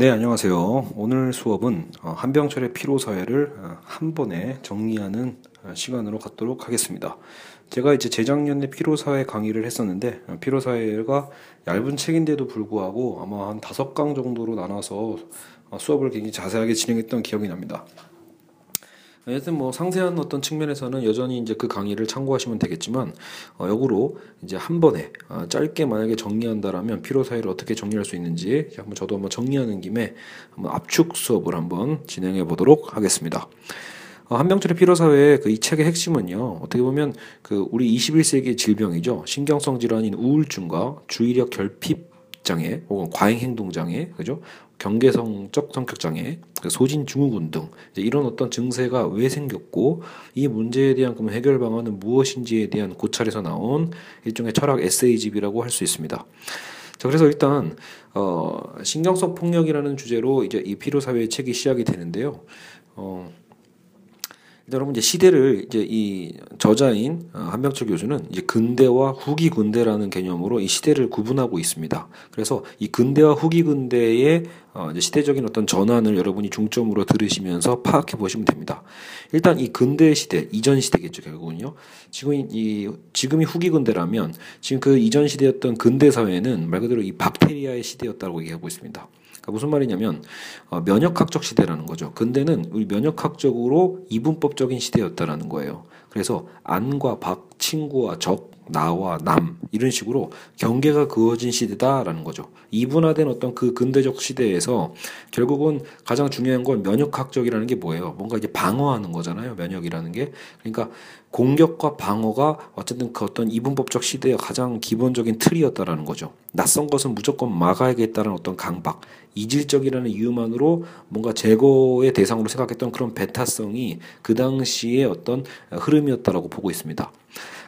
네, 안녕하세요. 오늘 수업은 어, 한병철의 피로사회를 어, 한 번에 정리하는 어, 시간으로 갖도록 하겠습니다. 제가 이제 재작년에 피로사회 강의를 했었는데, 피로사회가 얇은 책인데도 불구하고 아마 한 다섯 강 정도로 나눠서 수업을 굉장히 자세하게 진행했던 기억이 납니다. 하여튼 뭐 상세한 어떤 측면에서는 여전히 이제 그 강의를 참고하시면 되겠지만 어, 역으로 이제 한 번에 어, 짧게 만약에 정리한다라면 피로 사회를 어떻게 정리할 수 있는지 한번 저도 한번 정리하는 김에 한번 압축 수업을 한번 진행해 보도록 하겠습니다. 어, 한병철의 피로사회 그이 책의 핵심은요 어떻게 보면 그 우리 21세기 질병이죠 신경성 질환인 우울증과 주의력 결핍 장애 혹은 과잉 행동 장애 그죠 경계성적 성격 장애, 그 소진 증후군 등 이런 어떤 증세가 왜 생겼고 이 문제에 대한 그럼 해결 방안은 무엇인지에 대한 고찰에서 나온 일종의 철학 에세이집이라고 할 수 있습니다. 자 그래서 일단 어 신경성 폭력이라는 주제로 이제 이 피로 사회의 책이 시작이 되는데요. 어 여러분 이제 시대를 이제 이 저자인 어, 한병철 교수는 이제 근대와 후기 근대라는 개념으로 이 시대를 구분하고 있습니다. 그래서 이 근대와 후기 근대의 어 시대적인 어떤 전환을 여러분이 중점으로 들으시면서 파악해 보시면 됩니다. 일단 이 근대 시대, 이전 시대겠죠 결국은요. 지금 이 지금이 후기 근대라면 지금 그 이전 시대였던 근대 사회는 말 그대로 이 박테리아의 시대였다고 얘기하고 있습니다. 그러니까 무슨 말이냐면 어, 면역학적 시대라는 거죠. 근데는 우리 면역학적으로 이분법적인 시대였다라는 거예요. 그래서 안과 박, 친구와 적, 나와 남 이런 식으로 경계가 그어진 시대다라는 거죠. 이분화된 어떤 그 근대적 시대에서 결국은 가장 중요한 건 면역학적이라는 게 뭐예요? 뭔가 이제 방어하는 거잖아요. 면역이라는 게. 그러니까 공격과 방어가 어쨌든 그 어떤 이분법적 시대의 가장 기본적인 틀이었다라는 거죠. 낯선 것은 무조건 막아야겠다는 어떤 강박, 이질적이라는 이유만으로 뭔가 제거의 대상으로 생각했던 그런 배타성이 그 당시의 어떤 흐름이었다라고 보고 있습니다.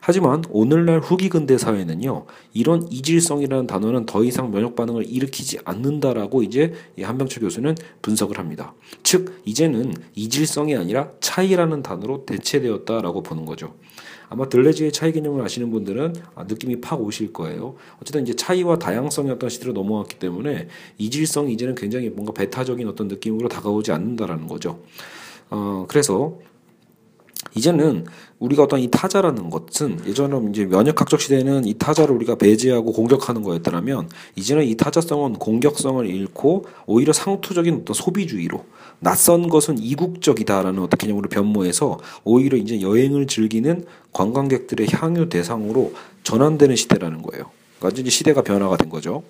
하지만 오늘날 후기 근대 사회는요 이런 이질성이라는 단어는 더 이상 면역 반응을 일으키지 않는다라고 이제 한병철 교수는 분석을 합니다. 즉 이제는 이질성이 아니라 차이라는 단어로 대체되었다라고 보는 거죠. 아마 들레즈의 차이 개념을 아시는 분들은 아, 느낌이 팍 오실 거예요. 어쨌든 이제 차이와 다양성의 어떤 시대로 넘어왔기 때문에 이질성이 이제는 굉장히 뭔가 배타적인 어떤 느낌으로 다가오지 않는다라는 거죠. 어, 그래서 이제는 우리가 어떤 이 타자라는 것은 예전에 이제 면역학적 시대에는 이 타자를 우리가 배제하고 공격하는 거였더라면 이제는 이 타자성은 공격성을 잃고 오히려 상투적인 어떤 소비주의로 낯선 것은 이국적이다라는 어떤 개념으로 변모해서 오히려 이제 여행을 즐기는 관광객들의 향유 대상으로 전환되는 시대라는 거예요. 그러니까 이제 시대가 변화가 된 거죠.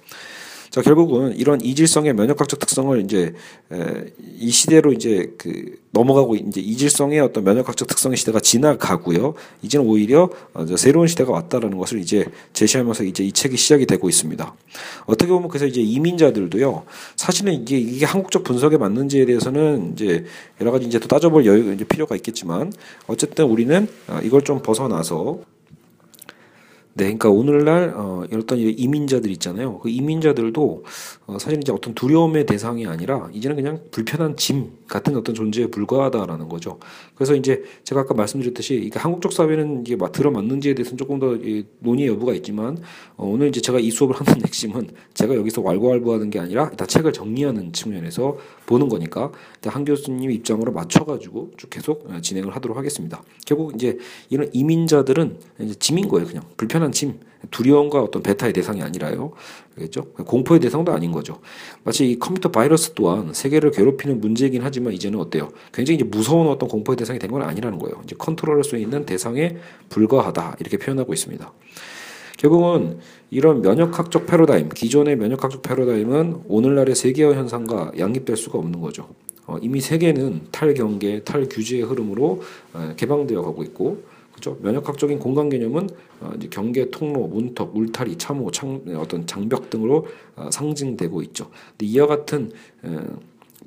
자 결국은 이런 이질성의 면역학적 특성을 이제 에, 이 시대로 이제 그 넘어가고 이제 이질성의 어떤 면역학적 특성의 시대가 지나가고요. 이제는 오히려 어, 새로운 시대가 왔다라는 것을 이제 제시하면서 이제 이 책이 시작이 되고 있습니다. 어떻게 보면 그래서 이제 이민자들도요. 사실은 이게 이게 한국적 분석에 맞는지에 대해서는 이제 여러 가지 이제 또 따져볼 여유 이제 필요가 있겠지만 어쨌든 우리는 어, 이걸 좀 벗어나서 네, 그러니까 오늘날 어, 어떤 이민자들 있잖아요. 그 이민자들도 어, 사실 이제 어떤 두려움의 대상이 아니라 이제는 그냥 불편한 짐 같은 어떤 존재에 불과하다라는 거죠. 그래서 이제 제가 아까 말씀드렸듯이 이게 한국적 사회는 이게 막 들어맞는지에 대해서는 조금 더 논의 여부가 있지만 어, 오늘 이제 제가 이 수업을 하는 핵심은 제가 여기서 왈가왈부하는 게 아니라 일단 책을 정리하는 측면에서 보는 거니까 한 교수님 입장으로 맞춰가지고 쭉 계속 어, 진행을 하도록 하겠습니다. 결국 이제 이런 이민자들은 이제 짐인 거예요, 그냥 불편 불편한 침, 두려움과 어떤 베타의 대상이 아니라요. 알겠죠? 공포의 대상도 아닌 거죠. 마치 이 컴퓨터 바이러스 또한 세계를 괴롭히는 문제이긴 하지만 이제는 어때요? 굉장히 이제 무서운 어떤 공포의 대상이 된 건 아니라는 거예요. 이제 컨트롤할 수 있는 대상에 불과하다. 이렇게 표현하고 있습니다. 결국은 이런 면역학적 패러다임, 기존의 면역학적 패러다임은 오늘날의 세계화 현상과 양립될 수가 없는 거죠. 어, 이미 세계는 탈경계, 탈규제의 흐름으로 어, 개방되어 가고 있고 그죠? 면역학적인 공간 개념은 어, 경계, 통로, 문턱, 울타리, 참호, 창, 어떤 장벽 등으로 어, 상징되고 있죠. 이와 같은 에,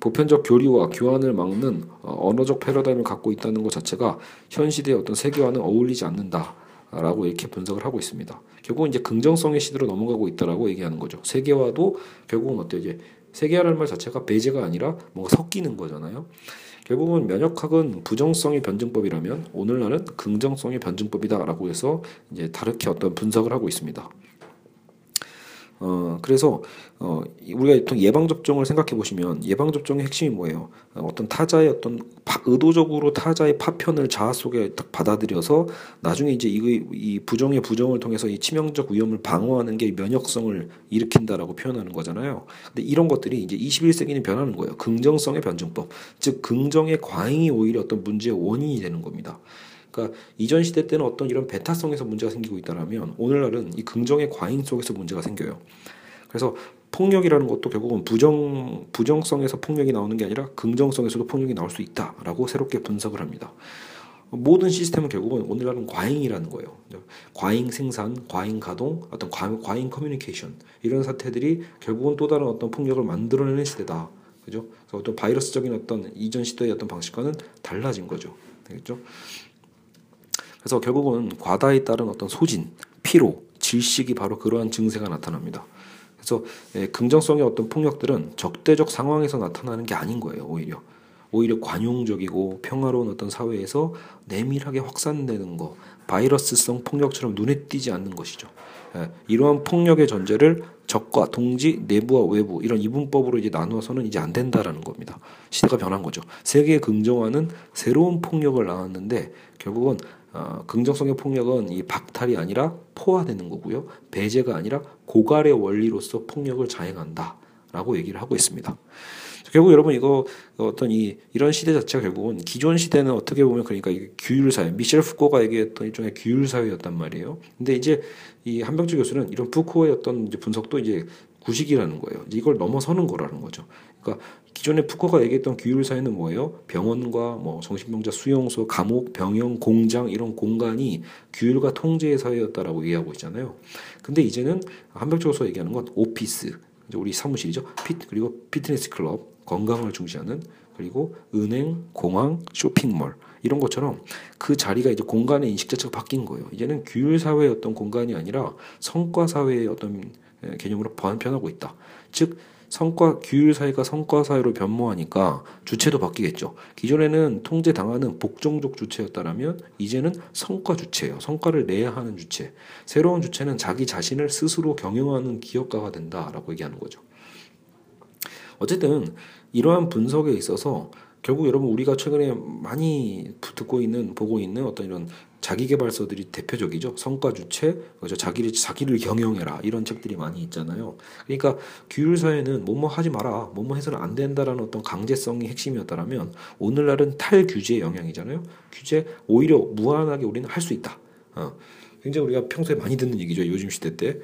보편적 교류와 교환을 막는 어, 언어적 패러다임을 갖고 있다는 것 자체가 현 시대의 어떤 세계와는 어울리지 않는다 라고 이렇게 분석을 하고 있습니다. 결국은 이제 긍정성의 시대로 넘어가고 있다라고 얘기하는 거죠. 세계화도 결국은 어때요? 이제 세계화라는 말 자체가 배제가 아니라 뭔가 섞이는 거잖아요. 결국은 면역학은 부정성의 변증법이라면 오늘날은 긍정성의 변증법이다라고 해서 이제 다르게 어떤 분석을 하고 있습니다. 어, 그래서 어, 우리가 보통 예방 접종을 생각해 보시면 예방 접종의 핵심이 뭐예요? 어, 어떤 타자의 어떤 파, 의도적으로 타자의 파편을 자아 속에 딱 받아들여서 나중에 이제 이, 이 부정의 부정을 통해서 이 치명적 위험을 방어하는 게 면역성을 일으킨다라고 표현하는 거잖아요. 근데 이런 것들이 이제 21세기는 변하는 거예요. 긍정성의 변증법, 즉 긍정의 과잉이 오히려 어떤 문제의 원인이 되는 겁니다. 그러니까 이전 시대 때는 어떤 이런 베타성에서 문제가 생기고 있다면 오늘날은 이 긍정의 과잉 속에서 문제가 생겨요. 그래서 폭력이라는 것도 결국은 부정 부정성에서 폭력이 나오는 게 아니라 긍정성에서도 폭력이 나올 수 있다라고 새롭게 분석을 합니다. 모든 시스템은 결국은 오늘날은 과잉이라는 거예요. 과잉 생산, 과잉 가동, 어떤 과, 과잉 커뮤니케이션 이런 사태들이 결국은 또 다른 어떤 폭력을 만들어내는 시대다. 그죠? 그래서 어떤 바이러스적인 어떤 이전 시대의 어떤 방식과는 달라진 거죠. 되겠죠? 그래서 결국은 과다에 따른 어떤 소진, 피로, 질식이 바로 그러한 증세가 나타납니다. 그래서 예, 긍정성의 어떤 폭력들은 적대적 상황에서 나타나는 게 아닌 거예요. 오히려 오히려 관용적이고 평화로운 어떤 사회에서 내밀하게 확산되는 거, 바이러스성 폭력처럼 눈에 띄지 않는 것이죠. 예, 이러한 폭력의 전제를 적과 동지, 내부와 외부 이런 이분법으로 이제 나누어서는 이제 안 된다라는 겁니다. 시대가 변한 거죠. 세계에 긍정하는 새로운 폭력을 나왔는데 결국은 어, 긍정성의 폭력은 이 박탈이 아니라 포화되는 거고요. 배제가 아니라 고갈의 원리로서 폭력을 자행한다 라고 얘기를 하고 있습니다. 결국 여러분 이거 어떤 이 이런 시대 자체가 결국은 기존 시대는 어떻게 보면 그러니까 이게 규율 사회 미셸 푸코가 얘기했던 일종의 규율 사회였단 말이에요. 근데 이제 이 한병주 교수는 이런 푸코의 어떤 이제 분석도 이제 구식이라는 거예요. 이걸 넘어서는 거라는 거죠. 그러니까 기존에 푸코가 얘기했던 규율 사회는 뭐예요? 병원과 뭐 정신병자 수용소, 감옥, 병영, 공장 이런 공간이 규율과 통제의 사회였다라고 이해하고 있잖아요. 근데 이제는 한백조서 얘기하는 건 오피스, 우리 사무실이죠. 핏 그리고 피트니스 클럽, 건강을 중시하는 그리고 은행, 공항, 쇼핑몰 이런 것처럼 그 자리가 이제 공간의 인식 자체가 바뀐 거예요. 이제는 규율 사회의 어떤 공간이 아니라 성과 사회의 어떤 개념으로 변하고 있다. 즉 성과 규율 사회가 성과 사회로 변모하니까 주체도 바뀌겠죠. 기존에는 통제 당하는 복종적 주체였다라면 이제는 성과 주체예요. 성과를 내야 하는 주체. 새로운 주체는 자기 자신을 스스로 경영하는 기업가가 된다라고 얘기하는 거죠. 어쨌든 이러한 분석에 있어서 결국 여러분 우리가 최근에 많이 듣고 있는 보고 있는 어떤 이런 자기 개발서들이 대표적이죠. 성과 주체, 그죠? 자기를 자기를 경영해라 이런 책들이 많이 있잖아요. 그러니까 규율 사회는 뭐뭐 하지 마라, 뭐뭐 해서는 안 된다라는 어떤 강제성이 핵심이었다라면 오늘날은 탈규제 영향이잖아요. 규제 오히려 무한하게 우리는 할 수 있다. 어. 굉장히 우리가 평소에 많이 듣는 얘기죠. 요즘 시대 때.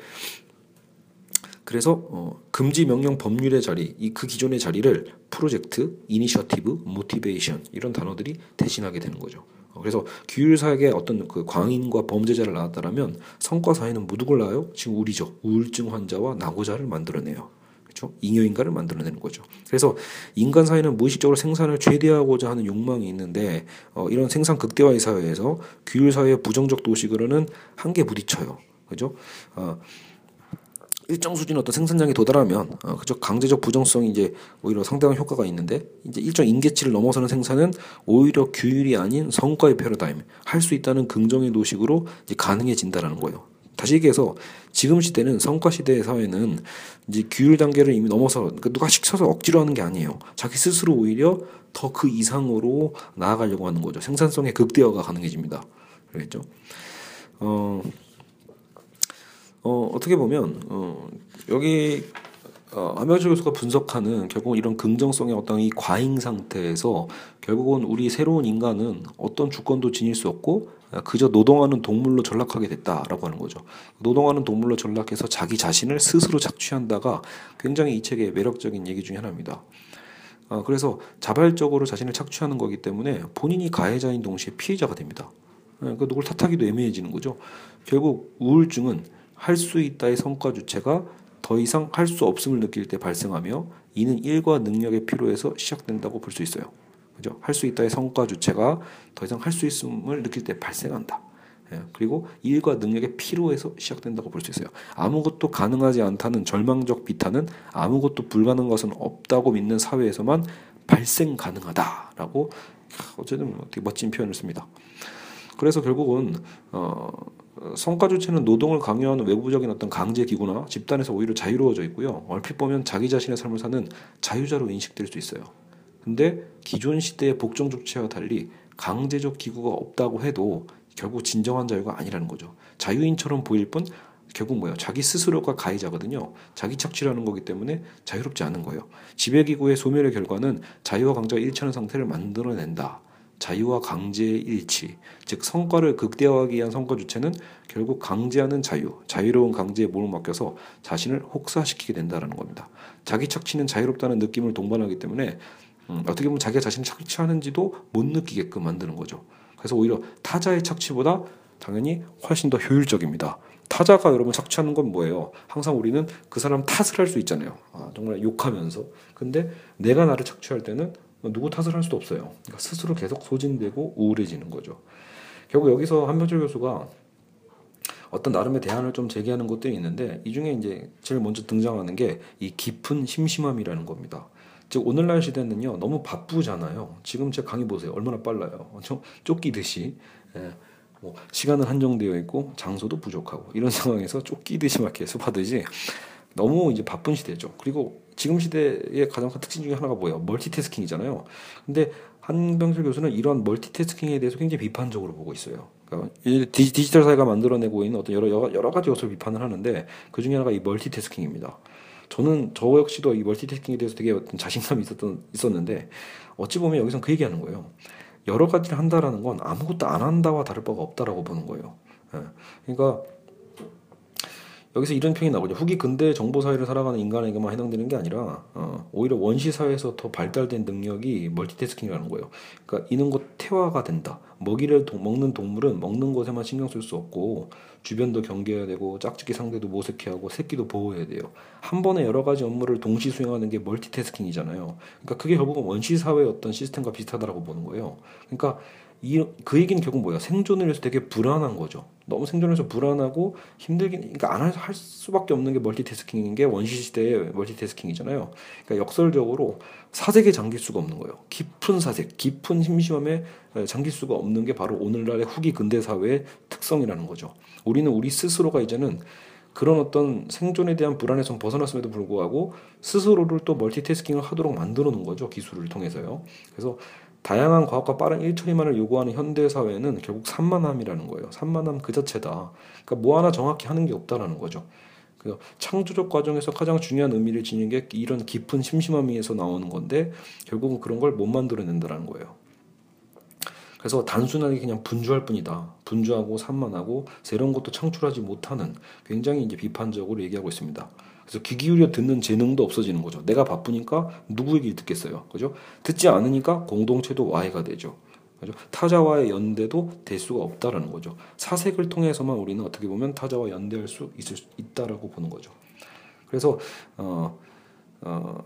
그래서 어, 금지 명령 법률의 자리, 이 그 기존의 자리를 프로젝트, 이니셔티브, motivation 이런 단어들이 대신하게 되는 거죠. 어, 그래서 규율 사회에 어떤 그 광인과 범죄자를 낳았다라면 성과 사회는 뭐 누굴 낳아요? 지금 우리죠. 우울증 환자와 낙오자를 만들어내요. 그렇죠? 잉여 인간을 만들어내는 거죠. 그래서 인간 사회는 무의식적으로 생산을 최대화하고자 하는 욕망이 있는데 어, 이런 생산 극대화의 사회에서 규율 사회의 부정적 도식으로는 한계 부딪혀요. 그죠? 어, 일정 수준 어떤 생산량이 도달하면 어, 그저 강제적 부정성이 이제 오히려 상당한 효과가 있는데 이제 일정 인계치를 넘어서는 생산은 오히려 규율이 아닌 성과의 패러다임 할 수 있다는 긍정의 노식으로 이제 가능해진다라는 거예요. 다시 얘기해서 지금 시대는 성과 시대의 사회는 이제 규율 단계를 이미 넘어서 그러니까 누가 시켜서 억지로 하는 게 아니에요. 자기 스스로 오히려 더 그 이상으로 나아가려고 하는 거죠. 생산성의 극대화가 가능해집니다. 그렇겠죠? 어. 어, 어떻게 보면 어, 여기 어, 한명철 교수가 분석하는 결국 이런 긍정성의 어떤 이 과잉 상태에서 결국은 우리 새로운 인간은 어떤 주권도 지닐 수 없고 그저 노동하는 동물로 전락하게 됐다라고 하는 거죠. 노동하는 동물로 전락해서 자기 자신을 스스로 착취한다가 굉장히 이 책의 매력적인 얘기 중에 하나입니다. 어, 그래서 자발적으로 자신을 착취하는 거기 때문에 본인이 가해자인 동시에 피해자가 됩니다. 그러니까 누굴 탓하기도 애매해지는 거죠. 결국 우울증은 할 수 있다의 성과 주체가 더 이상 할 수 없음을 느낄 때 발생하며 이는 일과 능력의 필요에서 시작된다고 볼 수 있어요. 그죠? 할 수 있다의 성과 주체가 더 이상 할 수 있음을 느낄 때 발생한다. 예, 그리고 일과 능력의 필요에서 시작된다고 볼 수 있어요. 아무것도 가능하지 않다는 절망적 비탄은 아무것도 불가능한 것은 없다고 믿는 사회에서만 발생 가능하다라고 어쨌든 되게 멋진 표현을 씁니다. 그래서 결국은 어, 어, 성과 주체는 노동을 강요하는 외부적인 어떤 강제 기구나 집단에서 오히려 자유로워져 있고요. 얼핏 보면 자기 자신의 삶을 사는 자유자로 인식될 수 있어요. 근데 기존 시대의 복종 주체와 달리 강제적 기구가 없다고 해도 결국 진정한 자유가 아니라는 거죠. 자유인처럼 보일 뿐 결국 뭐예요? 자기 스스로가 가해자거든요. 자기 착취라는 거기 때문에 자유롭지 않은 거예요. 지배기구의 소멸의 결과는 자유와 강자가 일치하는 상태를 만들어낸다. 자유와 강제의 일치, 즉 성과를 극대화하기 위한 성과 주체는 결국 강제하는 자유, 자유로운 강제에 몸을 맡겨서 자신을 혹사시키게 된다라는 겁니다. 자기 착취는 자유롭다는 느낌을 동반하기 때문에 음, 어떻게 보면 자기가 자신을 착취하는지도 못 느끼게끔 만드는 거죠. 그래서 오히려 타자의 착취보다 당연히 훨씬 더 효율적입니다. 타자가 여러분 착취하는 건 뭐예요? 항상 우리는 그 사람 탓을 할 수 있잖아요. 아, 정말 욕하면서. 근데 내가 나를 착취할 때는 누구 탓을 할 수도 없어요. 그러니까 스스로 계속 소진되고 우울해지는 거죠. 결국 여기서 한명철 교수가 어떤 나름의 대안을 좀 제기하는 것들이 있는데 이 중에 이제 제일 먼저 등장하는 게 이 깊은 심심함이라는 겁니다. 즉 오늘날 시대는요 너무 바쁘잖아요. 지금 제 강의 보세요 얼마나 빨라요. 쫓기듯이 예, 뭐 시간은 한정되어 있고 장소도 부족하고 이런 상황에서 쫓기듯이 막 계속 하듯이 너무 이제 바쁜 시대죠. 그리고 지금 시대의 가장 큰 특징 중에 하나가 뭐예요? 멀티태스킹이잖아요. 근데 한병철 교수는 이런 멀티태스킹에 대해서 굉장히 비판적으로 보고 있어요. 그러니까 디지털 사회가 만들어내고 있는 어떤 여러 여러 가지 요소를 비판을 하는데 그 중에 하나가 이 멀티태스킹입니다. 저는 저 역시도 이 멀티태스킹에 대해서 되게 어떤 자신감이 있었던 있었는데 어찌 보면 여기서 그 얘기하는 거예요. 여러 가지를 한다라는 건 아무것도 안 한다와 다를 바가 없다라고 보는 거예요. 예. 그러니까 여기서 이런 표현이 나오죠. 후기 근대 정보 사회를 살아가는 인간에게만 해당되는 게 아니라 어, 오히려 원시 사회에서 더 발달된 능력이 멀티태스킹이라는 거예요. 그러니까 이는 것 퇴화가 된다. 먹이를 도, 먹는 동물은 먹는 것에만 신경 쓸 수 없고 주변도 경계해야 되고 짝짓기 상대도 모색해야 하고 새끼도 보호해야 돼요. 한 번에 여러 가지 업무를 동시 수행하는 게 멀티태스킹이잖아요. 그러니까 그게 결국은 원시 사회의 어떤 시스템과 비슷하다라고 보는 거예요. 그러니까 이, 그 얘기는 결국 뭐야? 생존을 위해서 되게 불안한 거죠. 너무 생존해서 불안하고 힘들긴, 그러니까 안 할 수밖에 없는 게 멀티태스킹인 게 원시 시대의 멀티태스킹이잖아요. 그러니까 역설적으로 사색에 잠길 수가 없는 거예요. 깊은 사색, 깊은 심심함에 잠길 수가 없는 게 바로 오늘날의 후기 근대 사회의 특성이라는 거죠. 우리는 우리 스스로가 이제는 그런 어떤 생존에 대한 불안에서 벗어났음에도 불구하고 스스로를 또 멀티태스킹을 하도록 만들어 놓은 거죠. 기술을 통해서요. 그래서 다양한 과학과 빠른 일처리만을 요구하는 현대 사회는 결국 산만함이라는 거예요. 산만함 그 자체다. 그러니까 뭐 하나 정확히 하는 게 없다라는 거죠. 그 창조적 과정에서 가장 중요한 의미를 지닌 게 이런 깊은 심심함에서 나오는 건데 결국은 그런 걸 못 만들어낸다라는 거예요. 그래서 단순하게 그냥 분주할 뿐이다. 분주하고 산만하고 새로운 것도 창출하지 못하는 굉장히 이제 비판적으로 얘기하고 있습니다. 그래서 귀 기울여 듣는 재능도 없어지는 거죠. 내가 바쁘니까 누구 얘기를 듣겠어요. 그죠? 듣지 않으니까 공동체도 와해가 되죠. 그죠? 타자와의 연대도 될 수가 없다라는 거죠. 사색을 통해서만 우리는 어떻게 보면 타자와 연대할 수 있을 수 있다라고 보는 거죠. 그래서 어, 어,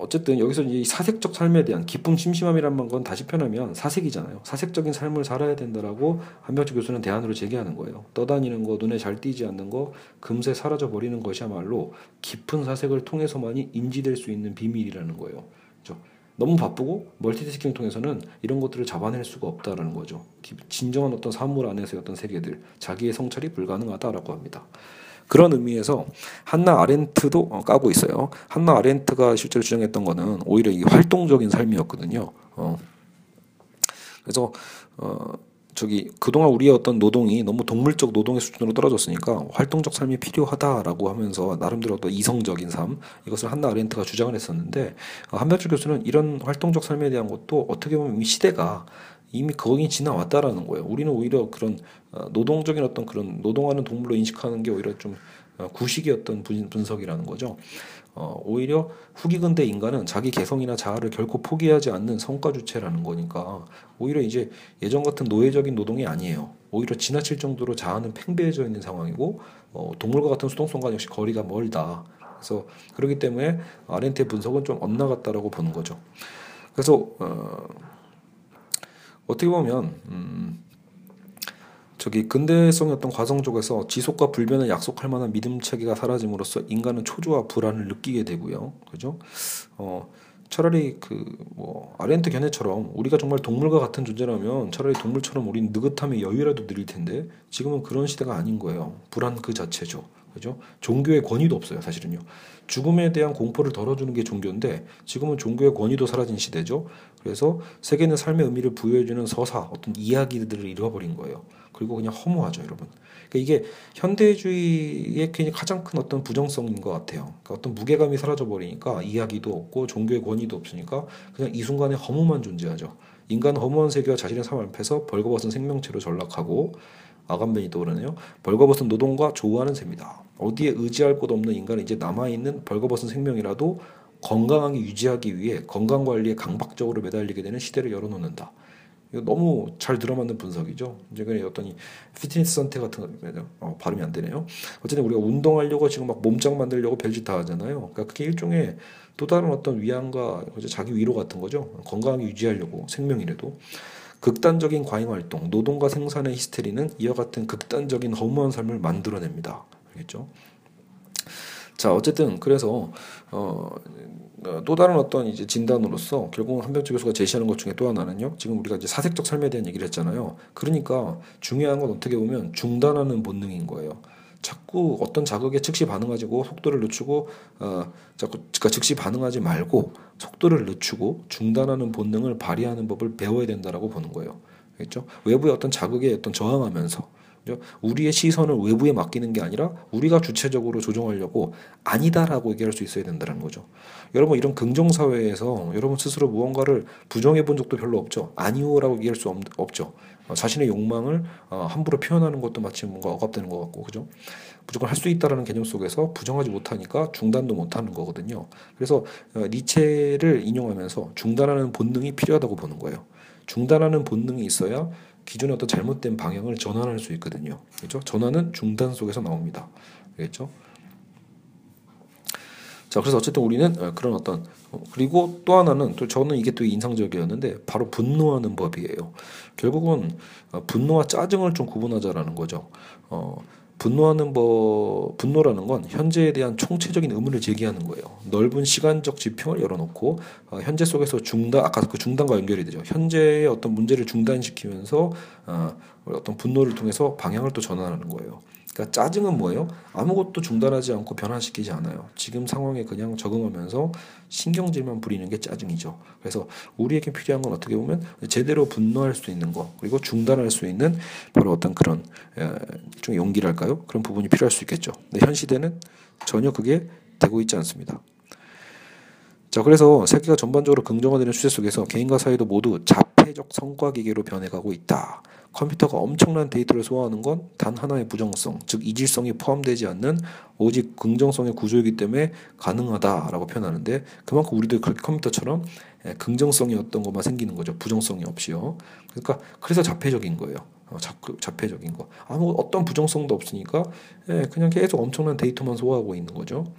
어쨌든 여기서 이 사색적 삶에 대한 기쁨 심심함이란 건 다시 표현하면 사색이잖아요. 사색적인 삶을 살아야 된다라고 한병철 교수는 대안으로 제기하는 거예요. 떠다니는 거, 눈에 잘 띄지 않는 거, 금세 사라져 버리는 것이야말로 깊은 사색을 통해서만이 인지될 수 있는 비밀이라는 거예요. 그렇죠? 너무 바쁘고 멀티태스킹 통해서는 이런 것들을 잡아낼 수가 없다라는 거죠. 진정한 어떤 사물 안에서의 어떤 세계들, 자기의 성찰이 불가능하다라고 합니다. 그런 의미에서 한나 아렌트도 어, 까고 있어요. 한나 아렌트가 실제로 주장했던 거는 오히려 이 활동적인 삶이었거든요. 어. 그래서 어 저기 그동안 우리의 어떤 노동이 너무 동물적 노동의 수준으로 떨어졌으니까 활동적 삶이 필요하다라고 하면서 나름대로 어떤 이성적인 삶 이것을 한나 아렌트가 주장을 했었는데 어, 한별철 교수는 이런 활동적 삶에 대한 것도 어떻게 보면 이 시대가 이미 거기 지나왔다라는 거예요. 우리는 오히려 그런 어, 노동적인 어떤 그런 노동하는 동물로 인식하는 게 오히려 좀 어, 어떤 분석이라는 거죠. 어, 오히려 후기 근대 인간은 자기 개성이나 자아를 결코 포기하지 않는 성과 주체라는 거니까 오히려 이제 예전 같은 노예적인 노동이 아니에요. 오히려 지나칠 정도로 자아는 팽배해져 있는 상황이고 어, 동물과 같은 수동성과 역시 거리가 멀다. 그래서 그렇기 때문에 아렌트의 분석은 좀 엇나갔다라고 보는 거죠. 그래서 어, 어떻게 보면 음, 저기 근대성의 어떤 과정 쪽에서 지속과 불변을 약속할 만한 믿음 체계가 사라짐으로써 인간은 초조와 불안을 느끼게 되고요. 그죠? 어, 차라리 그뭐 아르헨트 견해처럼 우리가 정말 동물과 같은 존재라면 차라리 동물처럼 우린 느긋함의 여유라도 누릴 텐데 지금은 그런 시대가 아닌 거예요. 불안 그 자체죠. 그죠? 종교의 권위도 없어요, 사실은요. 죽음에 대한 공포를 덜어주는 게 종교인데 지금은 종교의 권위도 사라진 시대죠. 그래서 세계는 삶의 의미를 부여해주는 서사, 어떤 이야기들을 잃어버린 거예요. 그리고 그냥 허무하죠, 여러분. 그러니까 이게 현대주의의 가장 큰 어떤 부정성인 것 같아요. 그러니까 어떤 무게감이 사라져 버리니까 이야기도 없고 종교의 권위도 없으니까 그냥 이 순간에 허무만 존재하죠. 인간은 허무한 세계와 자신의 삶 앞에서 벌거벗은 생명체로 전락하고 아간벤이 떠오르네요. 벌거벗은 노동과 조우하는 셈이다. 어디에 의지할 곳 없는 인간은 이제 남아있는 벌거벗은 생명이라도 건강하게 유지하기 위해 건강 관리에 강박적으로 매달리게 되는 시대를 열어놓는다. 이거 너무 잘 들어맞는 분석이죠. 이제 그 어떤 이 피트니스 선택 같은 어, 발음이 안 되네요. 어쨌든 우리가 운동하려고 지금 막 몸짱 만들려고 별짓 다 하잖아요. 그러니까 그게 일종의 또 다른 어떤 위안과 자기 위로 같은 거죠. 건강하게 유지하려고 생명이라도 극단적인 과잉 활동, 노동과 생산의 히스테리는 이와 같은 극단적인 허무한 삶을 만들어냅니다. 알겠죠? 자 어쨌든 그래서 어, 또 다른 어떤 이제 진단으로서 결국은 한병철 교수가 제시하는 것 중에 또 하나는요. 지금 우리가 이제 사색적 삶에 대한 얘기를 했잖아요. 그러니까 중요한 건 어떻게 보면 중단하는 본능인 거예요. 자꾸 어떤 자극에 즉시 반응하지고 속도를 늦추고 어 자꾸 그러니까 즉시 반응하지 말고 속도를 늦추고 중단하는 본능을 발휘하는 법을 배워야 된다라고 보는 거예요. 그렇죠? 외부의 어떤 자극에 어떤 저항하면서 우리의 시선을 외부에 맡기는 게 아니라 우리가 주체적으로 조정하려고 아니다라고 얘기할 수 있어야 된다는 거죠. 여러분 이런 긍정 사회에서 여러분 스스로 무언가를 부정해 본 적도 별로 없죠. 아니오라고 얘기할 수 없, 죠 어, 자신의 욕망을 어, 함부로 표현하는 것도 마치 뭔가 억압되는 것 같고 그죠? 무조건 할 수 있다라는 개념 속에서 부정하지 못하니까 중단도 못하는 거거든요. 그래서 어, 니체를 인용하면서 중단하는 본능이 필요하다고 보는 거예요. 중단하는 본능이 있어야 기존의 어떤 잘못된 방향을 전환할 수 있거든요. 그렇죠? 전환은 중단 속에서 나옵니다. 그렇죠? 자, 그래서 어쨌든 우리는 어, 그런 어떤 어, 그리고 또 하나는 또 저는 이게 또 인상적이었는데 바로 분노하는 법이에요. 결국은 어, 분노와 짜증을 좀 구분하자라는 거죠. 어, 분노하는 법, 분노라는 건 현재에 대한 총체적인 의문을 제기하는 거예요. 넓은 시간적 지평을 열어놓고 어, 현재 속에서 중단, 아까 그 중단과 연결이 되죠. 현재의 어떤 문제를 중단시키면서 어, 어떤 분노를 통해서 방향을 또 전환하는 거예요. 그러니까 짜증은 뭐예요? 아무것도 중단하지 않고 변화시키지 않아요. 지금 상황에 그냥 적응하면서 신경질만 부리는 게 짜증이죠. 그래서 우리에게 필요한 건 어떻게 보면 제대로 분노할 수 있는 거 그리고 중단할 수 있는 바로 어떤 그런 좀 용기랄까요? 그런 부분이 필요할 수 있겠죠. 근데 현 시대는 전혀 그게 되고 있지 않습니다. 자, 그래서 세계가 전반적으로 긍정화되는 추세 속에서 개인과 사회도 모두 자폐적 성과 기계로 변해가고 있다. 컴퓨터가 엄청난 데이터를 소화하는 건 단 하나의 부정성, 즉 이질성이 포함되지 않는 오직 긍정성의 구조이기 때문에 가능하다라고 표현하는데 그만큼 우리도 그렇게 컴퓨터처럼 예, 긍정성이 어떤 것만 생기는 거죠. 부정성이 없이요. 그러니까 그래서 자폐적인 거예요. 어, 자, 자폐적인 거. 아무 어떤 부정성도 없으니까 예, 그냥 계속 엄청난 데이터만 소화하고 있는 거죠.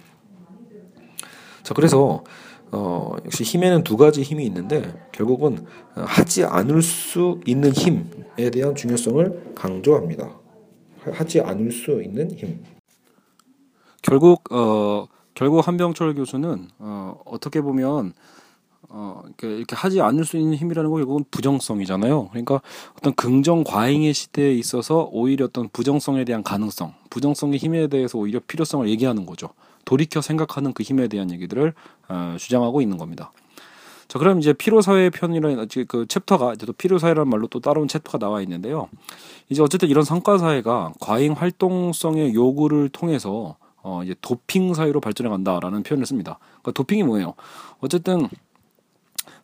자, 그래서 어, 역시 힘에는 두 가지 힘이 있는데 결국은 하지 않을 수 있는 힘에 대한 중요성을 강조합니다. 하지 않을 수 있는 힘. 결국 어 결국 한병철 교수는 어 어떻게 보면 어 이렇게, 이렇게 하지 않을 수 있는 힘이라는 거 결국은 부정성이잖아요. 그러니까 어떤 긍정 과잉의 시대에 있어서 오히려 어떤 부정성에 대한 가능성, 부정성의 힘에 대해서 오히려 필요성을 얘기하는 거죠. 돌이켜 생각하는 그 힘에 대한 얘기들을 어, 주장하고 있는 겁니다. 자, 그럼 이제 피로사회 편이라는 그 챕터가 이제 또 피로사회라는 말로 또 따로 챕터가 나와 있는데요. 이제 어쨌든 이런 성과사회가 과잉 활동성의 요구를 통해서 어, 이제 도핑 사회로 발전해 간다라는 표현을 씁니다. 그러니까 도핑이 뭐예요? 어쨌든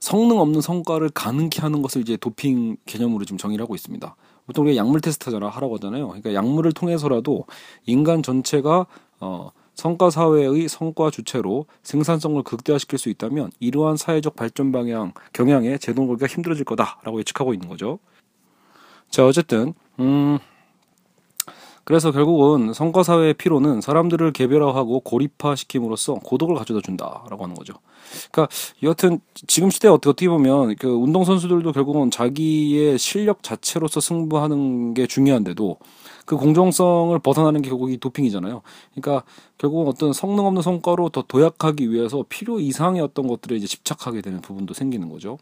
성능 없는 성과를 가능케 하는 것을 이제 도핑 개념으로 지금 정의를 하고 있습니다. 보통 우리가 약물 테스트잖아 하라고 하잖아요. 그러니까 약물을 통해서라도 인간 전체가 어 성과 사회의 성과 주체로 생산성을 극대화시킬 수 있다면 이러한 사회적 발전 방향 경향에 제동 걸기가 힘들어질 거다라고 예측하고 있는 거죠. 자 어쨌든 음 그래서 결국은 성과 사회의 피로는 사람들을 개별화하고 고립화시킴으로써 고독을 가져다 준다라고 하는 거죠. 그러니까 여하튼 지금 시대에 어떻게, 어떻게 보면 그 운동 선수들도 결국은 자기의 실력 자체로서 승부하는 게 중요한데도 그 공정성을 벗어나는 게 결국 이 도핑이잖아요. 그러니까 결국은 어떤 성능 없는 성과로 더 도약하기 위해서 필요 이상의 어떤 것들에 이제 집착하게 되는 부분도 생기는 거죠.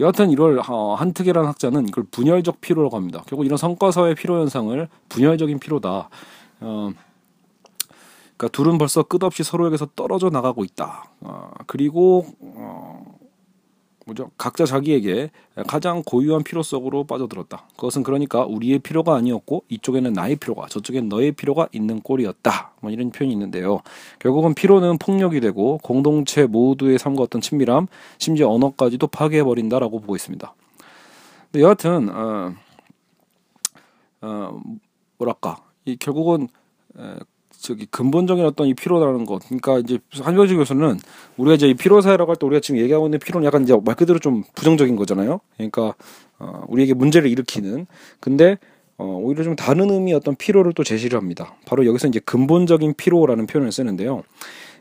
여하튼 이걸 어, 한특이라는 학자는 이걸 분열적 피로라고 합니다. 결국 이런 성과사의 피로 현상을 분열적인 피로다. 어, 그러니까 둘은 벌써 끝없이 서로에게서 떨어져 나가고 있다. 어, 그리고 어, 뭐죠? 각자 자기에게 가장 고유한 필요 속으로 빠져들었다. 그것은 그러니까 우리의 필요가 아니었고 이쪽에는 나의 필요가 저쪽엔 너의 필요가 있는 꼴이었다. 뭐 이런 표현이 있는데요. 결국은 필요는 폭력이 되고 공동체 모두의 삶과 어떤 친밀함, 심지어 언어까지도 파괴해 버린다라고 보고 있습니다. 근데 여하튼 어, 어 뭐랄까 이 결국은 에, 저기 근본적인 어떤 이 피로라는 것. 그러니까 이제 한병주 교수는 우리가 이제 이 피로 사회라고 할 때 우리가 지금 얘기하고 있는 피로는 약간 이제 말 그대로 좀 부정적인 거잖아요. 그러니까 어, 우리에게 문제를 일으키는. 근데 어, 오히려 좀 다른 의미 어떤 피로를 또 제시를 합니다. 바로 여기서 이제 근본적인 피로라는 표현을 쓰는데요.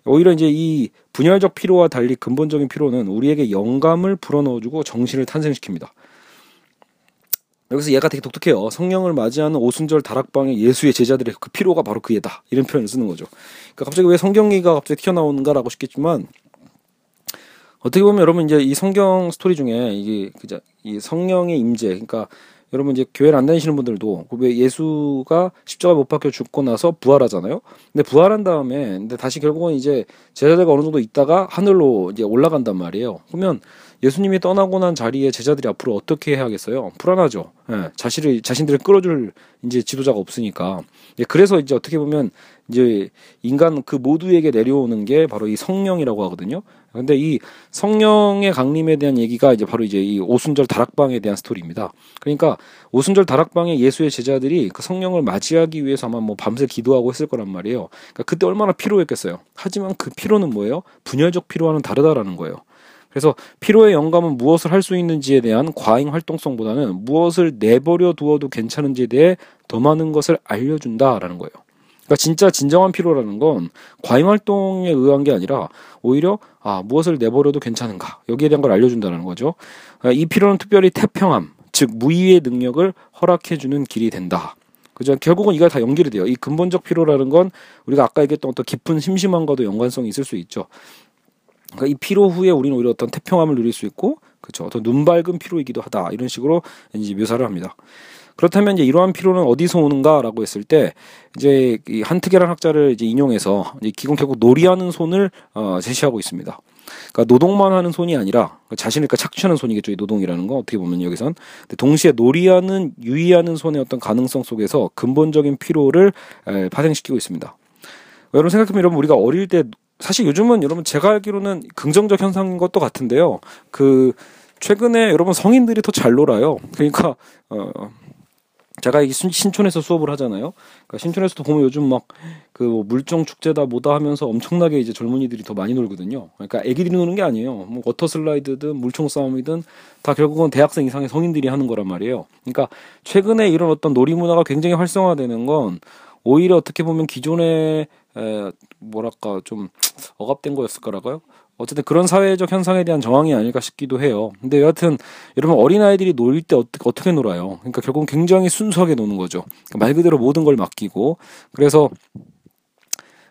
오히려 이제 이 분열적 피로와 달리 근본적인 피로는 우리에게 영감을 불어넣어주고 정신을 탄생시킵니다. 여기서 얘가 되게 독특해요. 성령을 맞이하는 오순절 다락방의 예수의 제자들의 그 피로가 바로 그 얘다. 이런 표현을 쓰는 거죠. 그러니까 갑자기 왜 성경이가 갑자기 튀어나오는가라고 싶겠지만 어떻게 보면 여러분 이제 이 성경 스토리 중에 이게 그자 이 성령의 임재 그러니까 여러분 이제 교회를 안 다니시는 분들도 그왜 예수가 십자가 못 박혀 죽고 나서 부활하잖아요. 근데 부활한 다음에 근데 다시 결국은 이제 제자들과 어느 정도 있다가 하늘로 이제 올라간단 말이에요. 그러면 예수님이 떠나고 난 자리에 제자들이 앞으로 어떻게 해야겠어요? 불안하죠. 예, 자신을 자신들을 끌어줄 이제 지도자가 없으니까. 예, 그래서 이제 어떻게 보면 이제 인간 그 모두에게 내려오는 게 바로 이 성령이라고 하거든요. 근데 이 성령의 강림에 대한 얘기가 이제 바로 이제 이 오순절 다락방에 대한 스토리입니다. 그러니까 오순절 다락방에 예수의 제자들이 그 성령을 맞이하기 위해서 아마 뭐 밤새 기도하고 했을 거란 말이에요. 그러니까 그때 얼마나 피로했겠어요. 하지만 그 피로는 뭐예요? 분열적 피로와는 다르다라는 거예요. 그래서 피로의 영감은 무엇을 할 수 있는지에 대한 과잉 활동성보다는 무엇을 내버려 두어도 괜찮은지에 대해 더 많은 것을 알려준다라는 거예요. 그러니까 진짜 진정한 피로라는 건 과잉 활동에 의한 게 아니라 오히려 아 무엇을 내버려도 괜찮은가 여기에 대한 걸 알려준다는 거죠. 아, 이 피로는 특별히 태평함, 즉 무의의 능력을 허락해주는 길이 된다. 그죠? 결국은 이가 다 연결이 돼요. 이 근본적 피로라는 건 우리가 아까 얘기했던 어떤 깊은 심심함과도 연관성이 있을 수 있죠. 그러니까 이 피로 후에 우리는 오히려 어떤 태평함을 누릴 수 있고, 그렇죠. 어떤 눈 밝은 피로이기도 하다 이런 식으로 이제 묘사를 합니다. 그렇다면 이제 이러한 피로는 어디서 오는가라고 했을 때 이제 이 한특이라는 학자를 이제 인용해서 이제 기본 결국 놀이하는 손을 어, 제시하고 있습니다. 그러니까 노동만 하는 손이 아니라 자신을 그러니까 착취하는 손이겠죠. 이 노동이라는 거 어떻게 보면 여기선 동시에 놀이하는 유의하는 손의 어떤 가능성 속에서 근본적인 피로를 에, 파생시키고 있습니다. 여러분 생각해보면 우리가 어릴 때 사실 요즘은 여러분 제가 알기로는 긍정적 현상인 것도 같은데요. 그 최근에 여러분 성인들이 더 잘 놀아요. 그러니까 어 제가 이 신촌에서 수업을 하잖아요. 그러니까 신촌에서도 보면 요즘 막 그 뭐 물총 축제다 뭐다 하면서 엄청나게 이제 젊은이들이 더 많이 놀거든요. 그러니까 애기들이 노는 게 아니에요. 뭐 워터 슬라이드든 물총 싸움이든 다 결국은 대학생 이상의 성인들이 하는 거란 말이에요. 그러니까 최근에 이런 어떤 놀이 문화가 굉장히 활성화되는 건 오히려 어떻게 보면 기존에 에, 뭐랄까 좀 억압된 거였을 거라고요. 어쨌든 그런 사회적 현상에 대한 저항이 아닐까 싶기도 해요. 근데 여하튼 여러분 어린아이들이 놀 때 어떻게, 어떻게 놀아요? 그러니까 결국은 굉장히 순수하게 노는 거죠. 그러니까 말 그대로 모든 걸 맡기고 그래서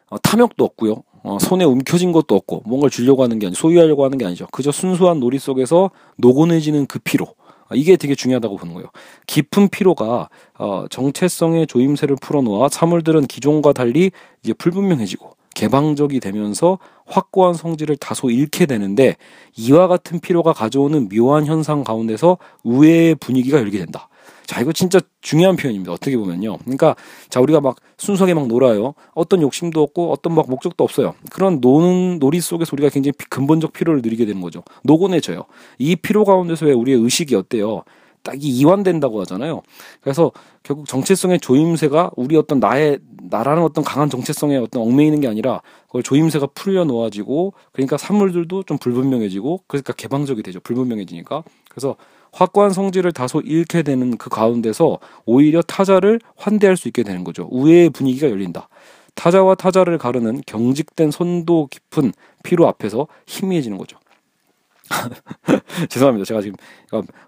어, 탐욕도 없고요. 어, 손에 움켜진 것도 없고 뭔가를 주려고 하는 게 아니고 소유하려고 하는 게 아니죠. 그저 순수한 놀이 속에서 노곤해지는 그 피로. 어, 이게 되게 중요하다고 보는 거예요. 깊은 피로가 어, 정체성의 조임새를 풀어놓아 사물들은 기존과 달리 이제 불분명해지고 개방적이 되면서 확고한 성질을 다소 잃게 되는데 이와 같은 피로가 가져오는 묘한 현상 가운데서 우애의 분위기가 열게 된다. 자, 이거 진짜 중요한 표현입니다. 어떻게 보면요. 그러니까, 자, 우리가 막 순수하게 막 놀아요. 어떤 욕심도 없고, 어떤 막 목적도 없어요. 그런 노는, 놀이 속에서 우리가 굉장히 근본적 피로를 누리게 되는 거죠. 노곤해져요. 이 피로 가운데서 왜 우리의 의식이 어때요? 딱이 이완된다고 하잖아요. 그래서 결국 정체성의 조임새가 우리 어떤 나의 나라는 어떤 강한 정체성에 어떤 얽매이는 게 아니라 그걸 조임새가 풀려 놓아지고 그러니까 산물들도 좀 불분명해지고 그러니까 개방적이 되죠. 불분명해지니까. 그래서 확고한 성질을 다소 잃게 되는 그 가운데서 오히려 타자를 환대할 수 있게 되는 거죠. 우애의 분위기가 열린다. 타자와 타자를 가르는 경직된 선도 깊은 피로 앞에서 희미해지는 거죠. 죄송합니다. 제가 지금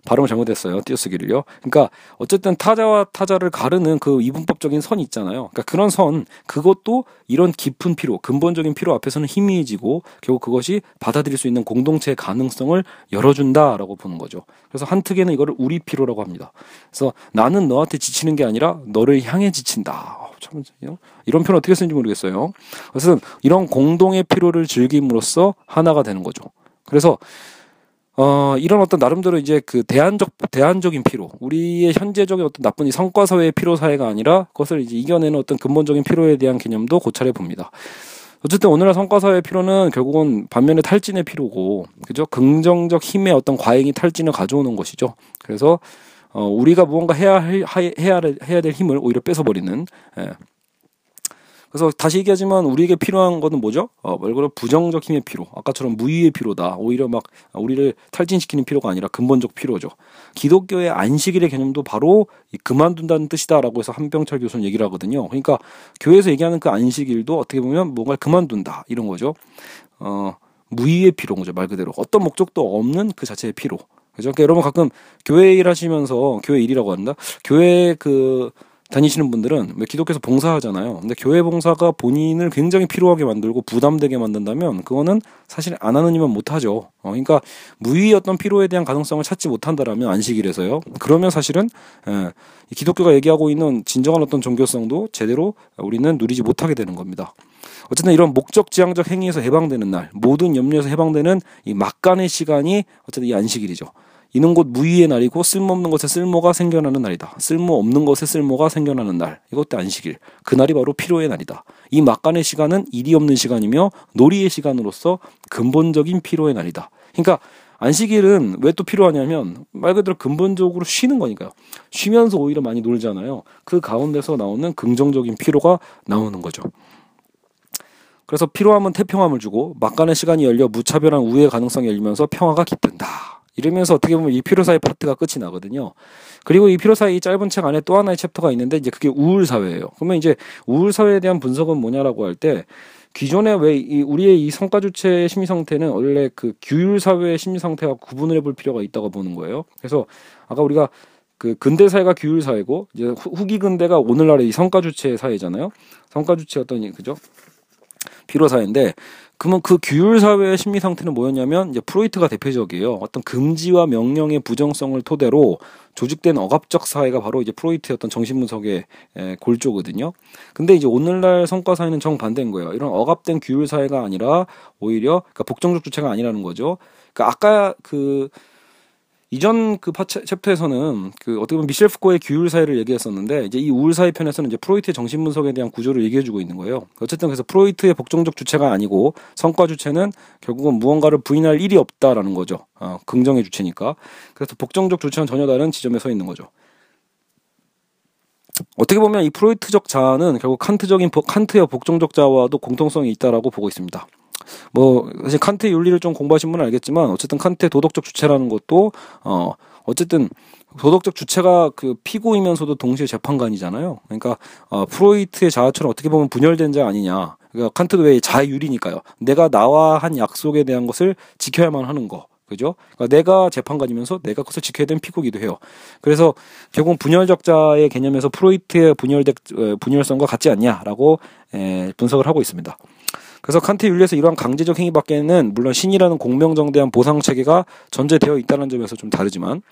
발음을 잘못했어요. 띄어쓰기를요. 그러니까 어쨌든 타자와 타자를 가르는 그 이분법적인 선이 있잖아요. 그러니까 그런 선 그것도 이런 깊은 피로, 근본적인 피로 앞에서는 희미해지고 결국 그것이 받아들일 수 있는 공동체의 가능성을 열어준다라고 보는 거죠. 그래서 한특에는 이거를 우리 피로라고 합니다. 그래서 나는 너한테 지치는 게 아니라 너를 향해 지친다. 어, 참 이런 표현 어떻게 쓰는지 모르겠어요. 그래서 이런 공동의 피로를 즐김으로써 하나가 되는 거죠. 그래서 어, 이런 어떤 나름대로 이제 그 대안적, 대안적인 피로, 우리의 현재적인 어떤 나쁜 이 성과사회의 피로 사회가 아니라 그것을 이제 이겨내는 어떤 근본적인 피로에 대한 개념도 고찰해 봅니다. 어쨌든 오늘날 성과사회의 피로는 결국은 반면에 탈진의 피로고, 그죠? 긍정적 힘의 어떤 과잉이 탈진을 가져오는 것이죠. 그래서, 어, 우리가 무언가 해야, 해야, 해야, 해야 될 힘을 오히려 뺏어버리는, 예. 그래서 다시 얘기하지만 우리에게 필요한 거는 뭐죠? 어, 말 그대로 부정적 힘의 필요. 아까처럼 무의의 필요다. 오히려 막 우리를 탈진시키는 필요가 아니라 근본적 필요죠. 기독교의 안식일의 개념도 바로 그만둔다는 뜻이다라고 해서 한병철 교수는 얘기를 하거든요. 그러니까 교회에서 얘기하는 그 안식일도 어떻게 보면 뭔가를 그만둔다 이런 거죠. 어, 무의의 필요인 거죠. 말 그대로 어떤 목적도 없는 그 자체의 필요. 그죠? 그러니까 여러분 가끔 교회 일 하시면서 교회 일이라고 한다. 교회 그 다니시는 분들은 기독교에서 봉사하잖아요. 근데 교회 봉사가 본인을 굉장히 피로하게 만들고 부담되게 만든다면 그거는 사실 안 하는 이면 못 하죠. 어, 그러니까 무의 어떤 피로에 대한 가능성을 찾지 못한다라면 안식일에서요. 그러면 사실은 예, 기독교가 얘기하고 있는 진정한 어떤 종교성도 제대로 우리는 누리지 못하게 되는 겁니다. 어쨌든 이런 목적 지향적 행위에서 해방되는 날, 모든 염려에서 해방되는 이 막간의 시간이 어쨌든 이 안식일이죠. 이는 곧 무의의 날이고 쓸모없는 것에 쓸모가 생겨나는 날이다. 쓸모없는 것에 쓸모가 생겨나는 날. 이것도 안식일. 그날이 바로 피로의 날이다. 이 막간의 시간은 일이 없는 시간이며 놀이의 시간으로서 근본적인 피로의 날이다. 그러니까 안식일은 왜 또 필요하냐면 말 그대로 근본적으로 쉬는 거니까요. 쉬면서 오히려 많이 놀잖아요. 그 가운데서 나오는 긍정적인 피로가 나오는 거죠. 그래서 피로함은 태평함을 주고 막간의 시간이 열려 무차별한 우애 가능성이 열리면서 평화가 깃든다. 이러면서 어떻게 보면 이 피로사의 파트가 끝이 나거든요. 그리고 이 피로사회 이 짧은 책 안에 또 하나의 챕터가 있는데 이제 그게 우울 사회예요. 그러면 이제 우울 사회에 대한 분석은 뭐냐라고 할 때 기존에 왜 이 우리의 이 성과 주체의 심리 상태는 원래 그 규율 사회의 심리 상태와 구분을 해볼 필요가 있다고 보는 거예요. 그래서 아까 우리가 그 근대 사회가 규율 사회고 이제 후기 근대가 오늘날의 이 성과 주체 사회잖아요. 성과 주체 어떤 그죠? 피로 사회인데 그러면 그 규율 사회의 심리 상태는 뭐였냐면 이제 프로이트가 대표적이에요. 어떤 금지와 명령의 부정성을 토대로 조직된 억압적 사회가 바로 이제 프로이트의 어떤 정신 분석의 골조거든요. 근데 이제 오늘날 성과 사회는 정반대인 거예요. 이런 억압된 규율 사회가 아니라 오히려 그러니까 복종적 주체가 아니라는 거죠. 그러니까 아까 그 이전 그 파체, 챕터에서는 그 어떻게 보면 미셸 푸코의 규율 사회를 얘기했었는데 이제 이 우울 사회 편에서는 이제 프로이트의 정신 분석에 대한 구조를 얘기해 주고 있는 거예요. 어쨌든 그래서 프로이트의 복종적 주체가 아니고 성과 주체는 결국은 무언가를 부인할 일이 없다라는 거죠. 어, 긍정의 주체니까. 그래서 복종적 주체는 전혀 다른 지점에 서 있는 거죠. 어떻게 보면 이 프로이트적 자아는 결국 칸트적인 칸트의 복종적 자와도 공통성이 있다라고 보고 있습니다. 뭐 사실 칸트의 윤리를 좀 공부하신 분은 알겠지만 어쨌든 칸트의 도덕적 주체라는 것도 어 어쨌든 도덕적 주체가 그 피고이면서도 동시에 재판관이잖아요. 그러니까 어 프로이트의 자아처럼 어떻게 보면 분열된 자 아니냐. 그러니까 칸트도 왜 자유율이니까요. 내가 나와 한 약속에 대한 것을 지켜야만 하는 거. 그죠? 그러니까 내가 재판관이면서 내가 그것을 지켜야 되는 피고기도 해요. 그래서 결국 분열적자의 개념에서 프로이트의 분열적 분열성과 같지 않냐라고 에, 분석을 하고 있습니다. 그래서 칸트 윤리에서 이러한 강제적 행위 밖에는 물론 신이라는 공명정대한 보상 체계가 전제되어 있다는 점에서 좀 다르지만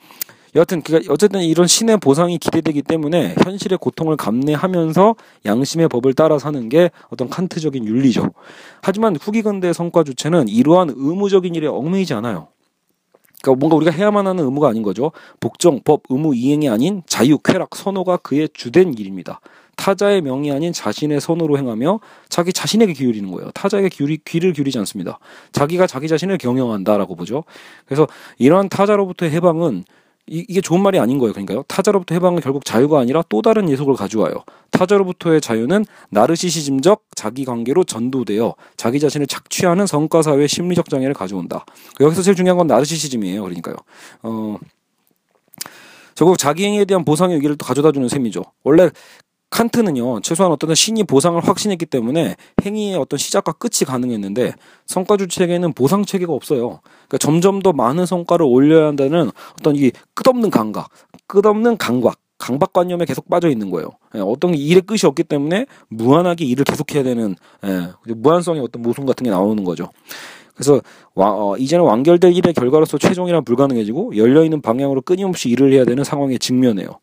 여하튼 그니까 어쨌든 이런 신의 보상이 기대되기 때문에 현실의 고통을 감내하면서 양심의 법을 따라 사는 게 어떤 칸트적인 윤리죠. 하지만 후기 근대 성과 주체는 이러한 의무적인 일에 얽매이지 않아요. 그러니까 뭔가 우리가 해야만 하는 의무가 아닌 거죠. 복종, 법, 의무 이행이 아닌 자유, 쾌락, 선호가 그의 주된 일입니다. 타자의 명이 아닌 자신의 선으로 행하며 자기 자신에게 기울이는 거예요. 타자에게 기울이, 귀를 기울이지 않습니다. 자기가 자기 자신을 경영한다라고 보죠. 그래서 이러한 타자로부터의 해방은 이, 이게 좋은 말이 아닌 거예요. 그러니까요. 타자로부터 해방은 결국 자유가 아니라 또 다른 예속을 가져와요. 타자로부터의 자유는 나르시시즘적 자기 관계로 전도되어 자기 자신을 착취하는 성과사회 심리적 장애를 가져온다. 여기서 제일 중요한 건 나르시시즘이에요. 그러니까요. 어, 결국 자기 행위에 대한 보상의 의기를 또 가져다 주는 셈이죠. 원래 칸트는요 최소한 어떤 신이 보상을 확신했기 때문에 행위의 어떤 시작과 끝이 가능했는데 성과 주체에게는 보상 체계가 없어요. 그러니까 점점 더 많은 성과를 올려야 한다는 어떤 이 끝없는 감각, 끝없는 강박, 강박관념에 계속 빠져 있는 거예요. 예, 어떤 일의 끝이 없기 때문에 무한하게 일을 계속해야 되는 예, 무한성의 어떤 모순 같은 게 나오는 거죠. 그래서 와, 어, 이제는 완결될 일의 결과로서 최종이란 불가능해지고 열려 있는 방향으로 끊임없이 일을 해야 되는 상황에 직면해요.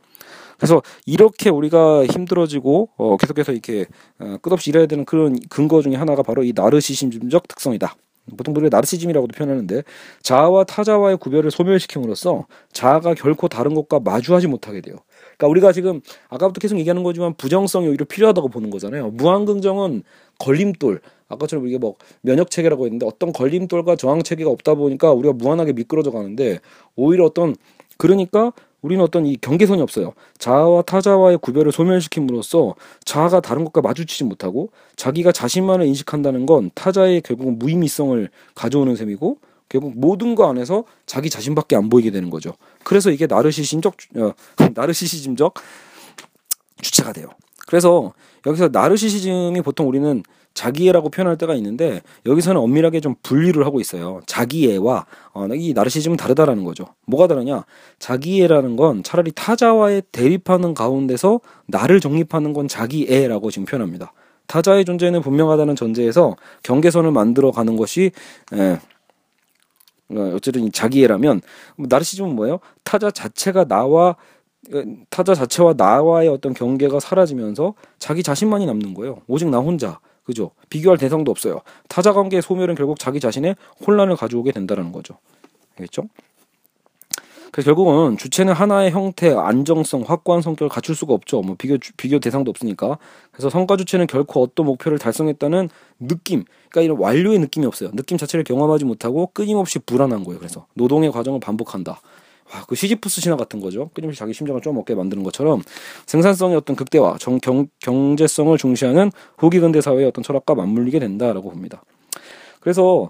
그래서 이렇게 우리가 힘들어지고 어, 계속해서 이렇게 어, 끝없이 일해야 되는 그런 근거 중에 하나가 바로 이 나르시즘적 특성이다. 보통 우리가 나르시즘이라고도 표현하는데 자아와 타자와의 구별을 소멸시킴으로써 자아가 결코 다른 것과 마주하지 못하게 돼요. 그러니까 우리가 지금 아까부터 계속 얘기하는 거지만 부정성이 오히려 필요하다고 보는 거잖아요. 무한긍정은 걸림돌. 아까처럼 우리가 뭐 면역 체계라고 했는데 어떤 걸림돌과 저항 체계가 없다 보니까 우리가 무한하게 미끄러져 가는데 오히려 어떤 그러니까 우리는 어떤 이 경계선이 없어요. 자아와 타자와의 구별을 소멸시킴으로써 자아가 다른 것과 마주치지 못하고 자기가 자신만을 인식한다는 건 타자의 결국은 무의미성을 가져오는 셈이고 결국 모든 거 안에서 자기 자신밖에 안 보이게 되는 거죠. 그래서 이게 나르시심적 어, 나르시시즘적 주체가 돼요. 그래서 여기서 나르시시즘이 보통 우리는 자기애라고 표현할 때가 있는데 여기서는 엄밀하게 좀 분리를 하고 있어요. 자기애와 어, 이 나르시즘은 다르다라는 거죠. 뭐가 다르냐? 자기애라는 건 차라리 타자와의 대립하는 가운데서 나를 정립하는 건 자기애라고 지금 표현합니다. 타자의 존재는 분명하다는 전제에서 경계선을 만들어 가는 것이 에, 어, 어쨌든 자기애라면 나르시즘은 뭐예요? 타자 자체가 나와 어, 타자 자체와 나와의 어떤 경계가 사라지면서 자기 자신만이 남는 거예요. 오직 나 혼자. 그죠? 비교할 대상도 없어요. 타자 관계의 소멸은 결국 자기 자신의 혼란을 가져오게 된다는 거죠. 알겠죠? 그래서 결국은 주체는 하나의 형태, 안정성, 확고한 성격을 갖출 수가 없죠. 뭐 비교 비교 대상도 없으니까. 그래서 성과 주체는 결코 어떤 목표를 달성했다는 느낌, 그러니까 이런 완료의 느낌이 없어요. 느낌 자체를 경험하지 못하고 끊임없이 불안한 거예요. 그래서 노동의 과정을 반복한다. 와, 그 시지프스 신화 같은 거죠. 끊임없이 자기 심장을 쪼먹게 만드는 것처럼 생산성의 어떤 극대화, 정, 경, 경제성을 중시하는 후기 근대 사회의 어떤 철학과 맞물리게 된다라고 봅니다. 그래서 어,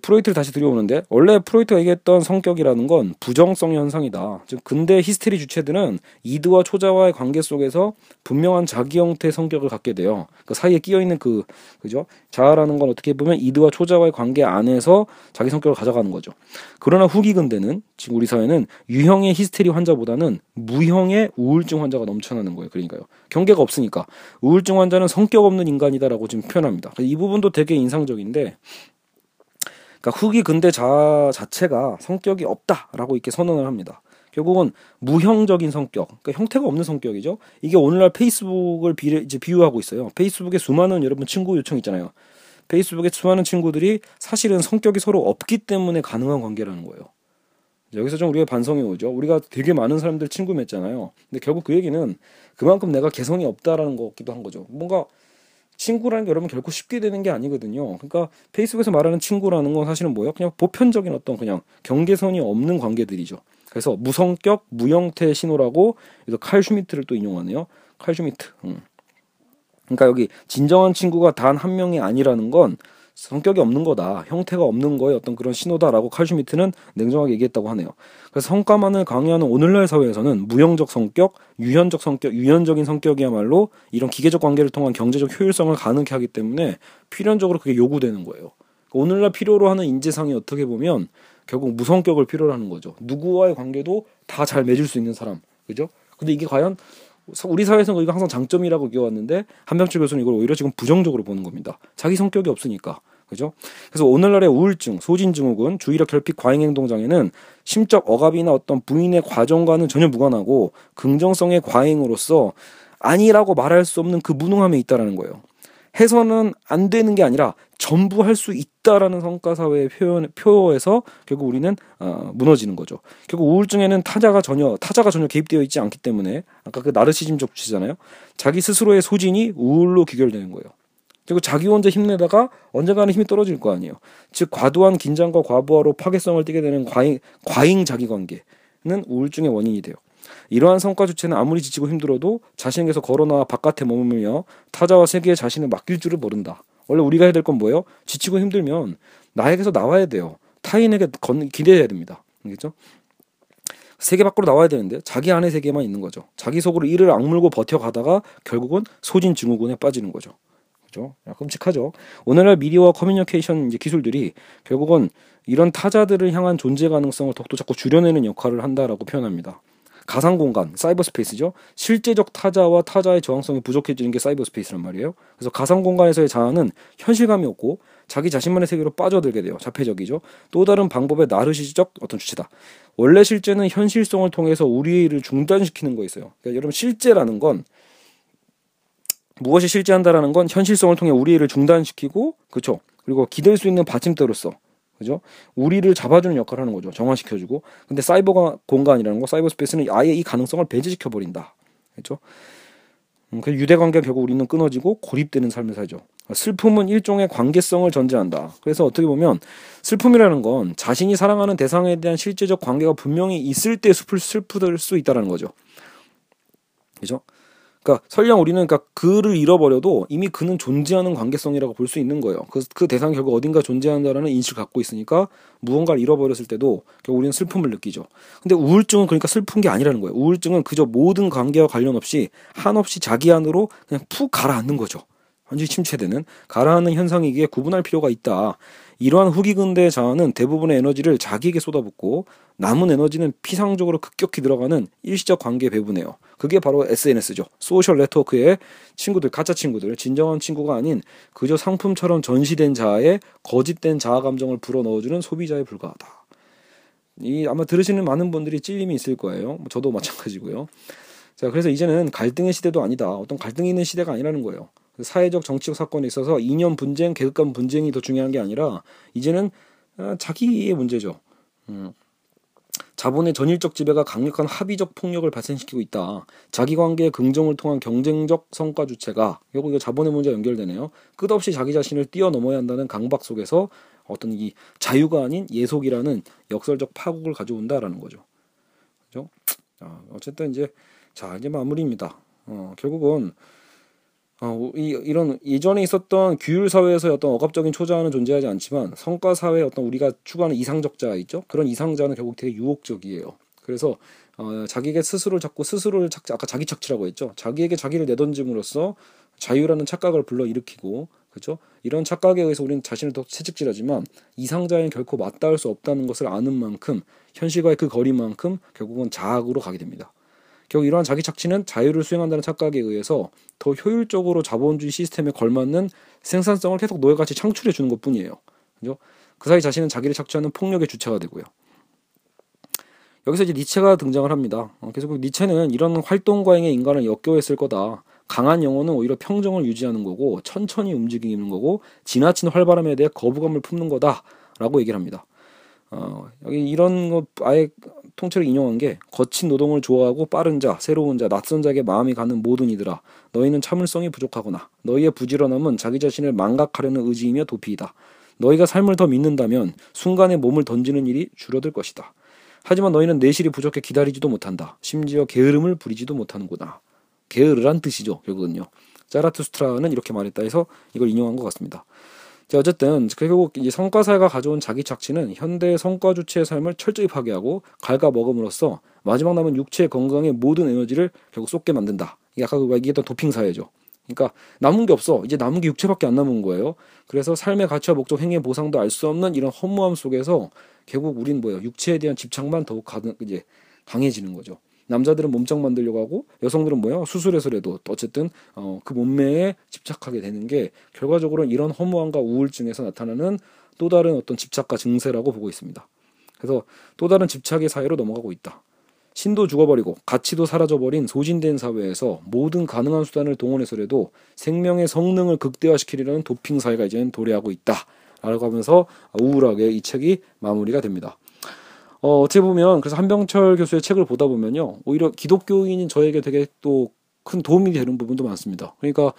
프로이트를 다시 들여오는데 원래 프로이트가 얘기했던 성격이라는 건 부정성 현상이다. 즉 근대 히스테리 주체들은 이드와 초자와의 관계 속에서 분명한 자기 형태의 성격을 갖게 돼요. 그 사이에 끼어 있는 그 그죠? 자아라는 건 어떻게 보면 이드와 초자와의 관계 안에서 자기 성격을 가져가는 거죠. 그러나 후기 근대는 지금 우리 사회는 유형의 히스테리 환자보다는 무형의 우울증 환자가 넘쳐나는 거예요. 그러니까요. 경계가 없으니까 우울증 환자는 성격 없는 인간이다라고 지금 표현합니다. 이 부분도 되게 인상적인데 그러니까 후기 근대 자 자체가 성격이 없다라고 이렇게 선언을 합니다. 결국은 무형적인 성격, 그러니까 형태가 없는 성격이죠. 이게 오늘날 페이스북을 비, 이제 비유하고 있어요. 페이스북에 수많은 여러분 친구 요청 있잖아요. 페이스북에 수많은 친구들이 사실은 성격이 서로 없기 때문에 가능한 관계라는 거예요. 여기서 좀 우리가 반성이 오죠. 우리가 되게 많은 사람들 친구 맺잖아요. 근데 결국 그 얘기는 그만큼 내가 개성이 없다라는 거기도 한 거죠. 뭔가 친구라는 게 여러분 결코 쉽게 되는 게 아니거든요. 그러니까 페이스북에서 말하는 친구라는 건 사실은 뭐예요? 그냥 보편적인 어떤 그냥 경계선이 없는 관계들이죠. 그래서 무성격, 무형태 신호라고 그래서 칼 슈미트를 또 인용하네요. 칼 슈미트. 음. 그러니까 여기 진정한 친구가 단 한 명이 아니라는 건 성격이 없는 거다. 형태가 없는 거에 어떤 그런 신호다라고 칼슈미트는 냉정하게 얘기했다고 하네요. 그래서 성과만을 강요하는 오늘날 사회에서는 무형적 성격, 유연적 성격, 유연적인 성격이야말로 이런 기계적 관계를 통한 경제적 효율성을 가능케 하기 때문에 필연적으로 그게 요구되는 거예요. 그러니까 오늘날 필요로 하는 인재상이 어떻게 보면 결국 무성격을 필요로 하는 거죠. 누구와의 관계도 다 잘 맺을 수 있는 사람. 그죠? 근데 이게 과연 우리 사회에서는 이거 항상 장점이라고 기워왔는데 한병철 교수는 이걸 오히려 지금 부정적으로 보는 겁니다. 자기 성격이 없으니까. 그죠? 그래서 오늘날의 우울증, 소진증후군, 주의력 결핍 과잉 행동 장애는 심적 억압이나 어떤 부인의 과정과는 전혀 무관하고 긍정성의 과잉으로서 아니라고 말할 수 없는 그 무능함에 있다라는 거예요. 해서는 안 되는 게 아니라 전부 할 수 있다라는 성과 사회의 표현 표에서 결국 우리는 어, 무너지는 거죠. 결국 우울증에는 타자가 전혀 타자가 전혀 개입되어 있지 않기 때문에 아까 그 나르시즘적 주제잖아요. 자기 스스로의 소진이 우울로 귀결되는 거예요. 그리고 자기 혼자 힘내다가 언젠가는 힘이 떨어질 거 아니에요. 즉 과도한 긴장과 과부하로 파괴성을 띠게 되는 과잉 과잉 자기 관계는 우울증의 원인이 돼요. 이러한 성과 주체는 아무리 지치고 힘들어도 자신에게서 걸어나와 바깥에 머물며 타자와 세계에 자신을 맡길 줄을 모른다. 원래 우리가 해야 될 건 뭐예요? 지치고 힘들면 나에게서 나와야 돼요. 타인에게 건, 기대해야 됩니다. 알겠죠? 세계 밖으로 나와야 되는데 자기 안에 세계만 있는 거죠. 자기 속으로 이를 악물고 버텨가다가 결국은 소진 증후군에 빠지는 거죠. 그죠? 끔찍하죠. 오늘날 미디어와 커뮤니케이션 이제 기술들이 결국은 이런 타자들을 향한 존재 가능성을 더욱더 자꾸 줄여내는 역할을 한다라고 표현합니다. 가상 공간, 사이버 스페이스죠. 실제적 타자와 타자의 저항성이 부족해지는 게 사이버 스페이스란 말이에요. 그래서 가상 공간에서의 자아는 현실감이 없고 자기 자신만의 세계로 빠져들게 돼요. 자폐적이죠. 또 다른 방법의 나르시스적 어떤 주체다. 원래 실제는 현실성을 통해서 우리의 일을 중단시키는 거 있어요. 그러니까 여러분 실제라는 건 무엇이 실제한다라는 건 현실성을 통해 우리 일을 중단시키고 그렇죠. 그리고 기댈 수 있는 받침대로서 그죠? 우리를 잡아주는 역할을 하는 거죠. 정화시켜주고. 근데 사이버 공간이라는 거, 사이버 스페이스는 아예 이 가능성을 배제시켜 버린다. 그렇죠? 음, 그 유대 관계가 결국 우리는 끊어지고 고립되는 삶을 살죠. 슬픔은 일종의 관계성을 전제한다. 그래서 어떻게 보면 슬픔이라는 건 자신이 사랑하는 대상에 대한 실제적 관계가 분명히 있을 때 슬플 슬프들 수 있다라는 거죠. 그죠? 그러니까 설령 우리는 그러니까 그를 잃어버려도 이미 그는 존재하는 관계성이라고 볼 수 있는 거예요. 그, 그 대상이 결국 어딘가 존재한다라는 인식을 갖고 있으니까 무언가를 잃어버렸을 때도 결국 우리는 슬픔을 느끼죠. 근데 우울증은 그러니까 슬픈 게 아니라는 거예요. 우울증은 그저 모든 관계와 관련 없이 한없이 자기 안으로 그냥 푹 가라앉는 거죠. 완전히 침체되는 가라앉는 현상이기에 구분할 필요가 있다. 이러한 후기 근대 자아는 대부분의 에너지를 자기에게 쏟아붓고 남은 에너지는 피상적으로 급격히 들어가는 일시적 관계 배분이에요. 그게 바로 SNS죠. 소셜 네트워크의 친구들, 가짜 친구들, 진정한 친구가 아닌 그저 상품처럼 전시된 자아에 거짓된 자아 감정을 불어 넣어주는 소비자에 불과하다. 이 아마 들으시는 많은 분들이 찔림이 있을 거예요. 뭐 저도 마찬가지고요. 자, 그래서 이제는 갈등의 시대도 아니다. 어떤 갈등이 있는 시대가 아니라는 거예요. 사회적 정치적 사건에 있어서 이념 분쟁, 계급 간 분쟁이 더 중요한 게 아니라 이제는 아, 자기의 문제죠. 음. 자본의 전일적 지배가 강력한 합의적 폭력을 발생시키고 있다. 자기관계의 긍정을 통한 경쟁적 성과 주체가 결국 이거 자본의 문제 연결되네요. 끝없이 자기 자신을 뛰어넘어야 한다는 강박 속에서 어떤 이 자유가 아닌 예속이라는 역설적 파국을 가져온다라는 거죠. 그죠? 아, 어쨌든 이제 자 이제 마무리입니다. 어, 결국은 어, 이, 이런 예전에 있었던 규율 사회에서 어떤 억압적인 초자는 존재하지 않지만 성과 사회의 어떤 우리가 추구하는 이상적자 있죠? 그런 이상자는 결국 되게 유혹적이에요. 그래서 어, 자기에게 스스로를 자꾸 스스로를 착 아까 자기 착취라고 했죠. 자기에게 자기를 내던짐으로써 자유라는 착각을 불러 일으키고 그렇죠? 이런 착각에 의해서 우리는 자신을 더 채찍질하지만 이상자에는 결코 맞닿을 수 없다는 것을 아는 만큼 현실과의 그 거리만큼 결국은 자학으로 가게 됩니다. 결국 이러한 자기 착취는 자유를 수행한다는 착각에 의해서 더 효율적으로 자본주의 시스템에 걸맞는 생산성을 계속 노예같이 창출해 주는 것뿐이에요. 그죠? 그 사이 자신은 자기를 착취하는 폭력의 주체가 되고요. 여기서 이제 니체가 등장을 합니다. 어, 그래서 니체는 이런 활동 과잉의 인간을 역겨했을 거다. 강한 영혼은 오히려 평정을 유지하는 거고 천천히 움직이는 거고 지나친 활발함에 대해 거부감을 품는 거다라고 얘기를 합니다. 어, 여기 이런 거 아예 통째로 인용한 게 거친 노동을 좋아하고 빠른 자, 새로운 자, 낯선 자에게 마음이 가는 모든 이들아 너희는 참을성이 부족하구나. 너희의 부지런함은 자기 자신을 망각하려는 의지이며 도피이다. 너희가 삶을 더 믿는다면 순간에 몸을 던지는 일이 줄어들 것이다. 하지만 너희는 내실이 부족해 기다리지도 못한다. 심지어 게으름을 부리지도 못하는구나. 게으르란 뜻이죠, 결국은요. 자라투스트라는 이렇게 말했다 해서 이걸 인용한 것 같습니다. 자, 어쨌든 결국 이제 성과사회가 가져온 자기 착취는 현대 성과 주체의 삶을 철저히 파괴하고 갉아먹음으로써 마지막 남은 육체의 건강에 모든 에너지를 결국 쏟게 만든다. 이게 아까 그 얘기했던 도핑 사회죠. 그러니까 남은 게 없어. 이제 남은 게 육체밖에 안 남은 거예요. 그래서 삶의 가치와 목적, 행위의 보상도 알 수 없는 이런 허무함 속에서 결국 우린 뭐예요? 육체에 대한 집착만 더욱 가능, 이제 강해지는 거죠. 남자들은 몸짱 만들려고 하고 여성들은 뭐야 수술해서라도 어쨌든 어, 그 몸매에 집착하게 되는 게 결과적으로 이런 허무함과 우울증에서 나타나는 또 다른 어떤 집착과 증세라고 보고 있습니다. 그래서 또 다른 집착의 사회로 넘어가고 있다. 신도 죽어버리고 가치도 사라져버린 소진된 사회에서 모든 가능한 수단을 동원해서라도 생명의 성능을 극대화시키려는 도핑 사회가 이제는 도래하고 있다. 라고 하면서 우울하게 이 책이 마무리가 됩니다. 어, 어떻게 보면 그래서 한병철 교수의 책을 보다 보면요. 오히려 기독교인인 저에게 되게 또 큰 도움이 되는 부분도 많습니다. 그러니까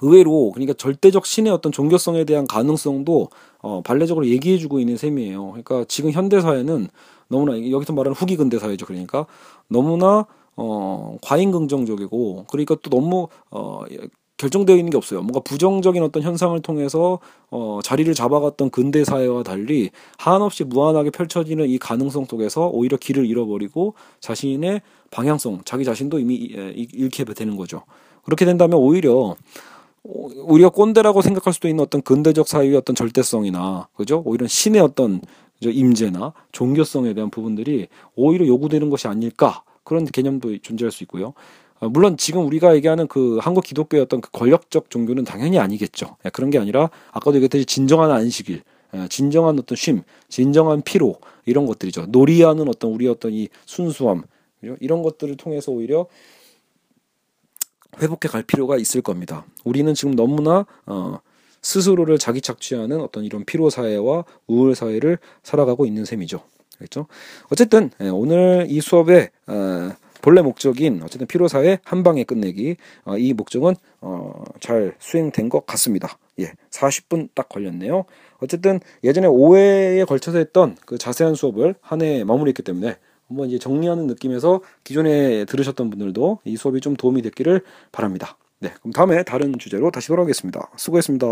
의외로 그러니까 절대적 신의 어떤 종교성에 대한 가능성도 어, 발레적으로 얘기해주고 있는 셈이에요. 그러니까 지금 현대 사회는 너무나 여기서 말하는 후기 근대 사회죠. 그러니까 너무나 어, 과잉 긍정적이고 그러니까 또 너무 어, 결정되어 있는 게 없어요. 뭔가 부정적인 어떤 현상을 통해서 어, 자리를 잡아갔던 근대 사회와 달리 한없이 무한하게 펼쳐지는 이 가능성 속에서 오히려 길을 잃어버리고 자신의 방향성, 자기 자신도 이미 예, 잃게 되는 거죠. 그렇게 된다면 오히려 우리가 꼰대라고 생각할 수도 있는 어떤 근대적 사유의 어떤 절대성이나 그죠? 오히려 신의 어떤 임재나 종교성에 대한 부분들이 오히려 요구되는 것이 아닐까 그런 개념도 존재할 수 있고요. 어, 물론 지금 우리가 얘기하는 그 한국 기독교의 어떤 그 권력적 종교는 당연히 아니겠죠. 예, 그런 게 아니라 아까도 얘기했듯이 진정한 안식일, 예, 진정한 어떤 쉼, 진정한 피로 이런 것들이죠. 놀이하는 어떤 우리 어떤 이 순수함 이런 것들을 통해서 오히려 회복해 갈 필요가 있을 겁니다. 우리는 지금 너무나 어, 스스로를 자기 착취하는 어떤 이런 피로 사회와 우울 사회를 살아가고 있는 셈이죠. 그렇죠? 어쨌든 예, 오늘 이 수업의 어, 본래 목적인 어쨌든 피로 사회 한 방에 끝내기 어, 이 목적은 어, 잘 수행된 것 같습니다. 예, 40분 딱 걸렸네요. 어쨌든 예전에 5회에 걸쳐서 했던 그 자세한 수업을 한 해에 마무리했기 때문에 한번 이제 정리하는 느낌에서 기존에 들으셨던 분들도 이 수업이 좀 도움이 됐기를 바랍니다. 네, 그럼 다음에 다른 주제로 다시 돌아오겠습니다. 수고했습니다.